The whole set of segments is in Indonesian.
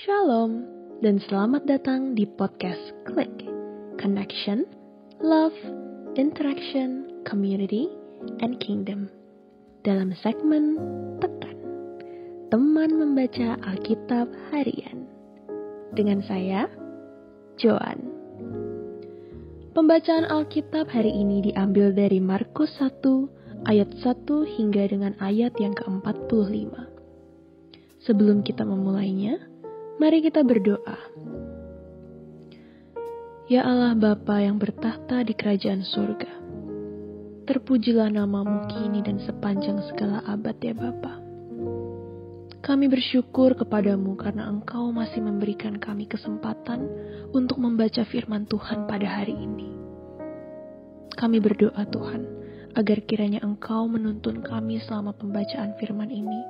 Shalom dan selamat datang di podcast Click Connection, Love, Interaction, Community, and Kingdom. Dalam segmen Tekan, teman membaca Alkitab harian. Dengan saya, Joan. Pembacaan Alkitab hari ini diambil dari Markus 1 ayat 1 hingga dengan ayat yang ke-45. Sebelum kita memulainya, mari kita berdoa. Ya Allah Bapa yang bertahta di kerajaan surga, terpujilah namamu kini dan sepanjang segala abad ya Bapa. Kami bersyukur kepadamu karena engkau masih memberikan kami kesempatan untuk membaca firman Tuhan pada hari ini. Kami berdoa Tuhan, agar kiranya engkau menuntun kami selama pembacaan firman ini,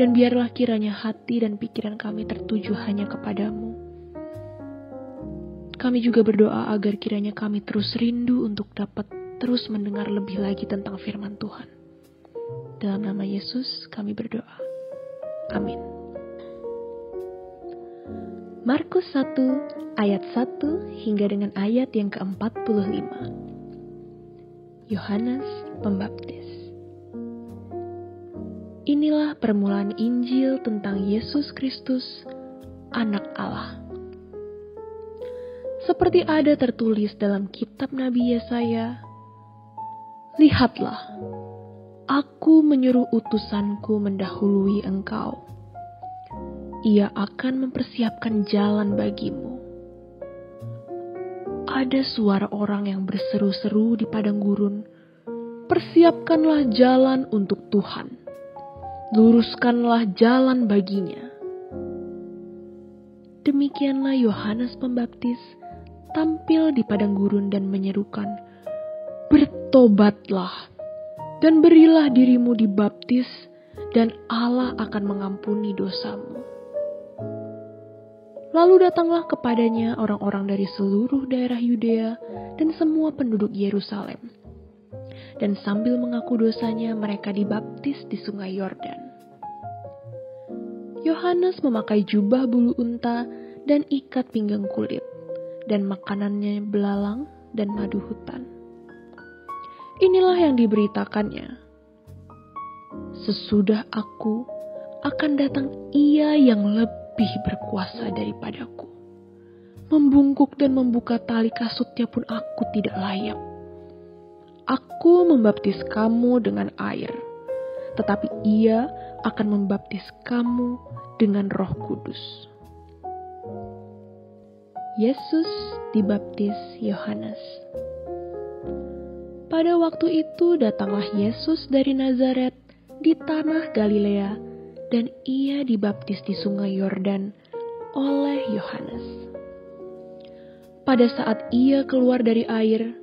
dan biarlah kiranya hati dan pikiran kami tertuju hanya kepadamu. Kami juga berdoa agar kiranya kami terus rindu untuk dapat terus mendengar lebih lagi tentang firman Tuhan. Dalam nama Yesus kami berdoa. Amin. Markus 1 ayat 1 hingga dengan ayat yang ke-45. Yohanes Pembaptis Inilah permulaan Injil tentang Yesus Kristus, Anak Allah. Seperti ada tertulis dalam kitab Nabi Yesaya, Lihatlah, aku menyuruh utusanku mendahului engkau. Ia akan mempersiapkan jalan bagimu. Ada suara orang yang berseru-seru di padang gurun, Persiapkanlah jalan untuk Tuhan luruskanlah jalan baginya. Demikianlah Yohanes Pembaptis tampil di padang gurun dan menyerukan, "Bertobatlah dan berilah dirimu dibaptis, dan Allah akan mengampuni dosamu." Lalu datanglah kepadanya orang-orang dari seluruh daerah Yudea dan semua penduduk Yerusalem dan sambil mengaku dosanya mereka dibaptis di sungai Yordan. Yohanes memakai jubah bulu unta dan ikat pinggang kulit, dan makanannya belalang dan madu hutan. Inilah yang diberitakannya. Sesudah aku akan datang ia yang lebih berkuasa daripadaku. Membungkuk dan membuka tali kasutnya pun aku tidak layak Aku membaptis kamu dengan air, tetapi Ia akan membaptis kamu dengan Roh Kudus. Yesus dibaptis Yohanes. Pada waktu itu datanglah Yesus dari Nazaret di tanah Galilea dan ia dibaptis di sungai Yordan oleh Yohanes. Pada saat ia keluar dari air,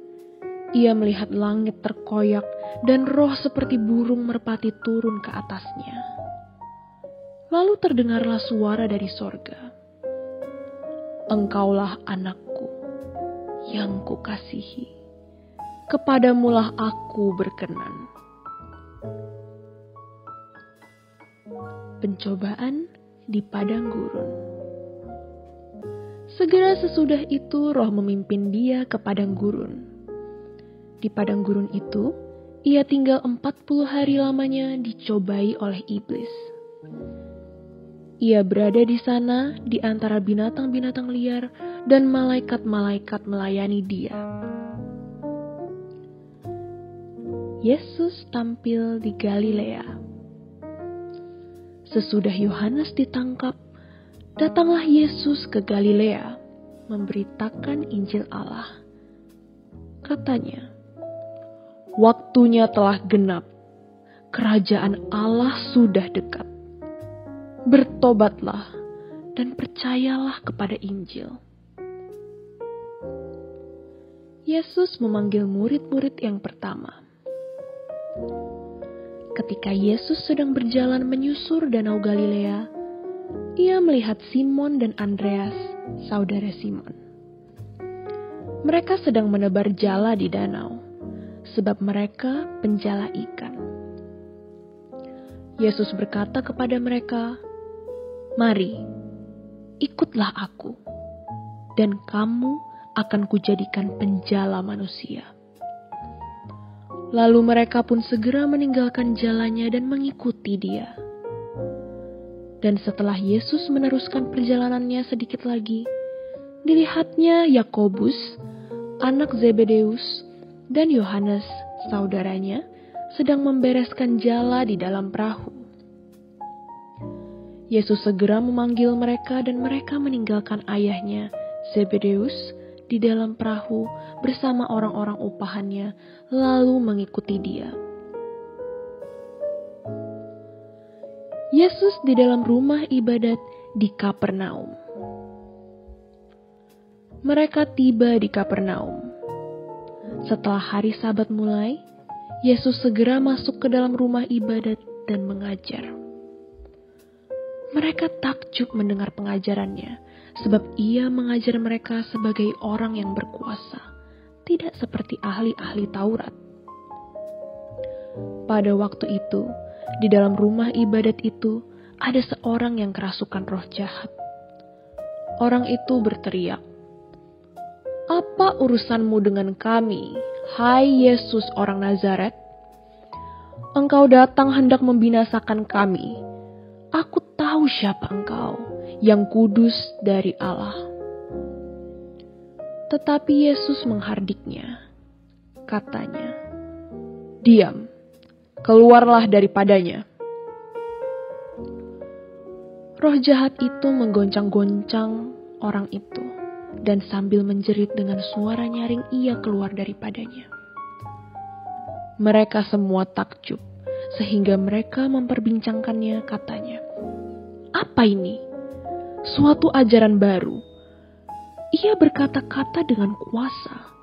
ia melihat langit terkoyak dan roh seperti burung merpati turun ke atasnya. Lalu terdengarlah suara dari sorga. Engkaulah anakku yang kukasihi. Kepadamulah aku berkenan. Pencobaan di padang gurun. Segera sesudah itu roh memimpin dia ke padang gurun di padang gurun itu, ia tinggal 40 hari lamanya dicobai oleh iblis. Ia berada di sana di antara binatang-binatang liar dan malaikat-malaikat melayani dia. Yesus tampil di Galilea. Sesudah Yohanes ditangkap, datanglah Yesus ke Galilea memberitakan Injil Allah. Katanya, waktunya telah genap. Kerajaan Allah sudah dekat. Bertobatlah dan percayalah kepada Injil. Yesus memanggil murid-murid yang pertama. Ketika Yesus sedang berjalan menyusur Danau Galilea, ia melihat Simon dan Andreas, saudara Simon. Mereka sedang menebar jala di danau sebab mereka penjala ikan. Yesus berkata kepada mereka, "Mari, ikutlah aku, dan kamu akan kujadikan penjala manusia. Lalu mereka pun segera meninggalkan jalannya dan mengikuti dia. Dan setelah Yesus meneruskan perjalanannya sedikit lagi, dilihatnya Yakobus, anak Zebedeus, dan Yohanes, saudaranya, sedang membereskan jala di dalam perahu. Yesus segera memanggil mereka dan mereka meninggalkan ayahnya, Zebedeus, di dalam perahu bersama orang-orang upahannya, lalu mengikuti dia. Yesus di dalam rumah ibadat di Kapernaum. Mereka tiba di Kapernaum. Setelah hari Sabat mulai, Yesus segera masuk ke dalam rumah ibadat dan mengajar. Mereka takjub mendengar pengajarannya, sebab ia mengajar mereka sebagai orang yang berkuasa, tidak seperti ahli-ahli Taurat. Pada waktu itu, di dalam rumah ibadat itu ada seorang yang kerasukan roh jahat. Orang itu berteriak, "Apa urusanmu dengan kami, hai Yesus, orang Nazaret? Engkau datang hendak membinasakan kami." Aku tahu siapa engkau, yang kudus dari Allah. Tetapi Yesus menghardiknya. Katanya, Diam, keluarlah daripadanya. Roh jahat itu menggoncang-goncang orang itu, dan sambil menjerit dengan suara nyaring ia keluar daripadanya. Mereka semua takjub sehingga mereka memperbincangkannya katanya. Apa ini? Suatu ajaran baru. Ia berkata-kata dengan kuasa.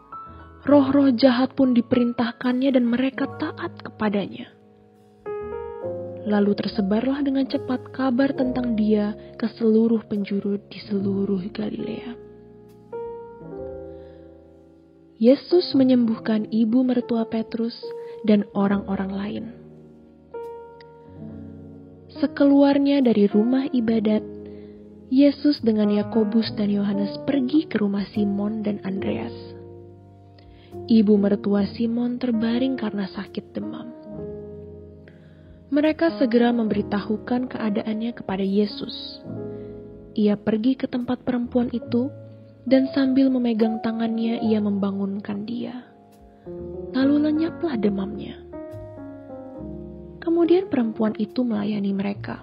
Roh-roh jahat pun diperintahkannya dan mereka taat kepadanya. Lalu tersebarlah dengan cepat kabar tentang dia ke seluruh penjuru di seluruh Galilea. Yesus menyembuhkan ibu mertua Petrus dan orang-orang lain. Sekeluarnya dari rumah ibadat, Yesus dengan Yakobus dan Yohanes pergi ke rumah Simon dan Andreas. Ibu mertua Simon terbaring karena sakit demam. Mereka segera memberitahukan keadaannya kepada Yesus. Ia pergi ke tempat perempuan itu, dan sambil memegang tangannya, ia membangunkan dia. Lalu lenyaplah demamnya. Kemudian perempuan itu melayani mereka.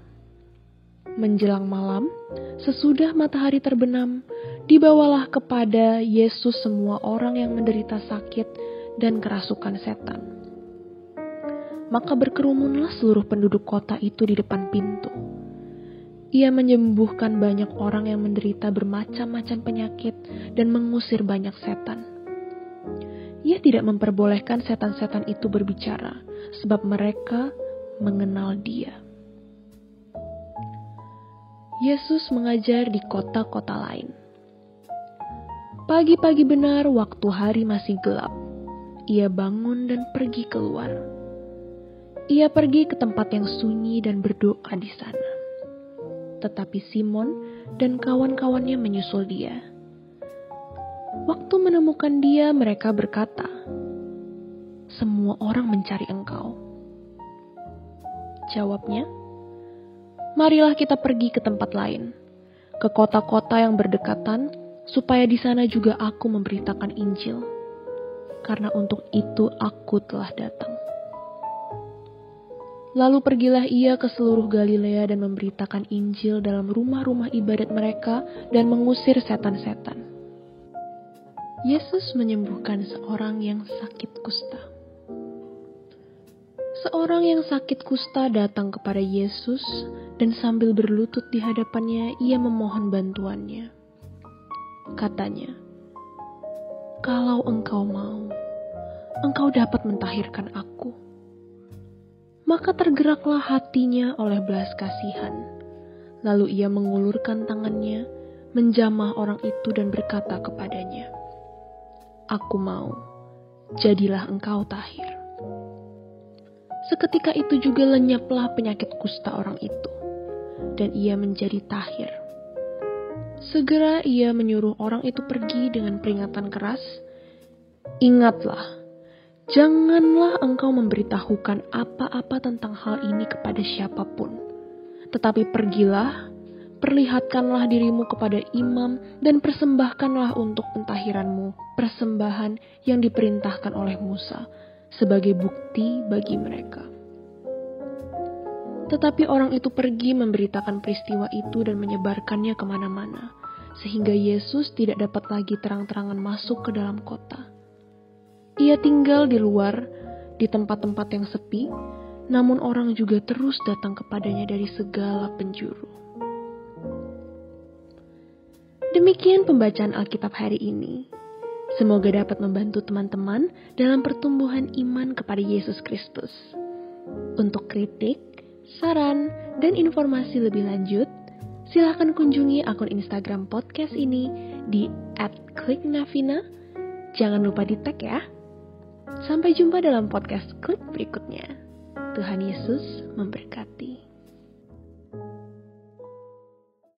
Menjelang malam, sesudah matahari terbenam, dibawalah kepada Yesus semua orang yang menderita sakit dan kerasukan setan. Maka berkerumunlah seluruh penduduk kota itu di depan pintu. Ia menyembuhkan banyak orang yang menderita bermacam-macam penyakit dan mengusir banyak setan. Ia tidak memperbolehkan setan-setan itu berbicara, sebab mereka mengenal Dia. Yesus mengajar di kota-kota lain. Pagi-pagi benar, waktu hari masih gelap. Ia bangun dan pergi keluar. Ia pergi ke tempat yang sunyi dan berdoa di sana. Tetapi Simon dan kawan-kawannya menyusul dia. Waktu menemukan dia, mereka berkata, "Semua orang mencari engkau." Jawabnya, marilah kita pergi ke tempat lain, ke kota-kota yang berdekatan, supaya di sana juga aku memberitakan Injil. Karena untuk itu aku telah datang. Lalu pergilah ia ke seluruh Galilea dan memberitakan Injil dalam rumah-rumah ibadat mereka dan mengusir setan-setan. Yesus menyembuhkan seorang yang sakit kusta. Seorang yang sakit kusta datang kepada Yesus dan sambil berlutut di hadapannya ia memohon bantuannya. Katanya, "Kalau engkau mau, engkau dapat mentahirkan aku." Maka tergeraklah hatinya oleh belas kasihan. Lalu ia mengulurkan tangannya, menjamah orang itu dan berkata kepadanya, "Aku mau, jadilah engkau tahir." Seketika itu juga lenyaplah penyakit kusta orang itu, dan ia menjadi tahir. Segera ia menyuruh orang itu pergi dengan peringatan keras. Ingatlah, janganlah engkau memberitahukan apa-apa tentang hal ini kepada siapa pun. Tetapi pergilah, perlihatkanlah dirimu kepada imam dan persembahkanlah untuk pentahiranmu persembahan yang diperintahkan oleh Musa sebagai bukti bagi mereka. Tetapi orang itu pergi memberitakan peristiwa itu dan menyebarkannya ke mana-mana, sehingga Yesus tidak dapat lagi terang-terangan masuk ke dalam kota. Ia tinggal di luar, di tempat-tempat yang sepi, namun orang juga terus datang kepadanya dari segala penjuru. Demikian pembacaan Alkitab hari ini. Semoga dapat membantu teman-teman dalam pertumbuhan iman kepada Yesus Kristus. Untuk kritik, saran, dan informasi lebih lanjut, silahkan kunjungi akun Instagram podcast ini di @kliknavina. Jangan lupa di tag ya. Sampai jumpa dalam podcast klik berikutnya. Tuhan Yesus memberkati.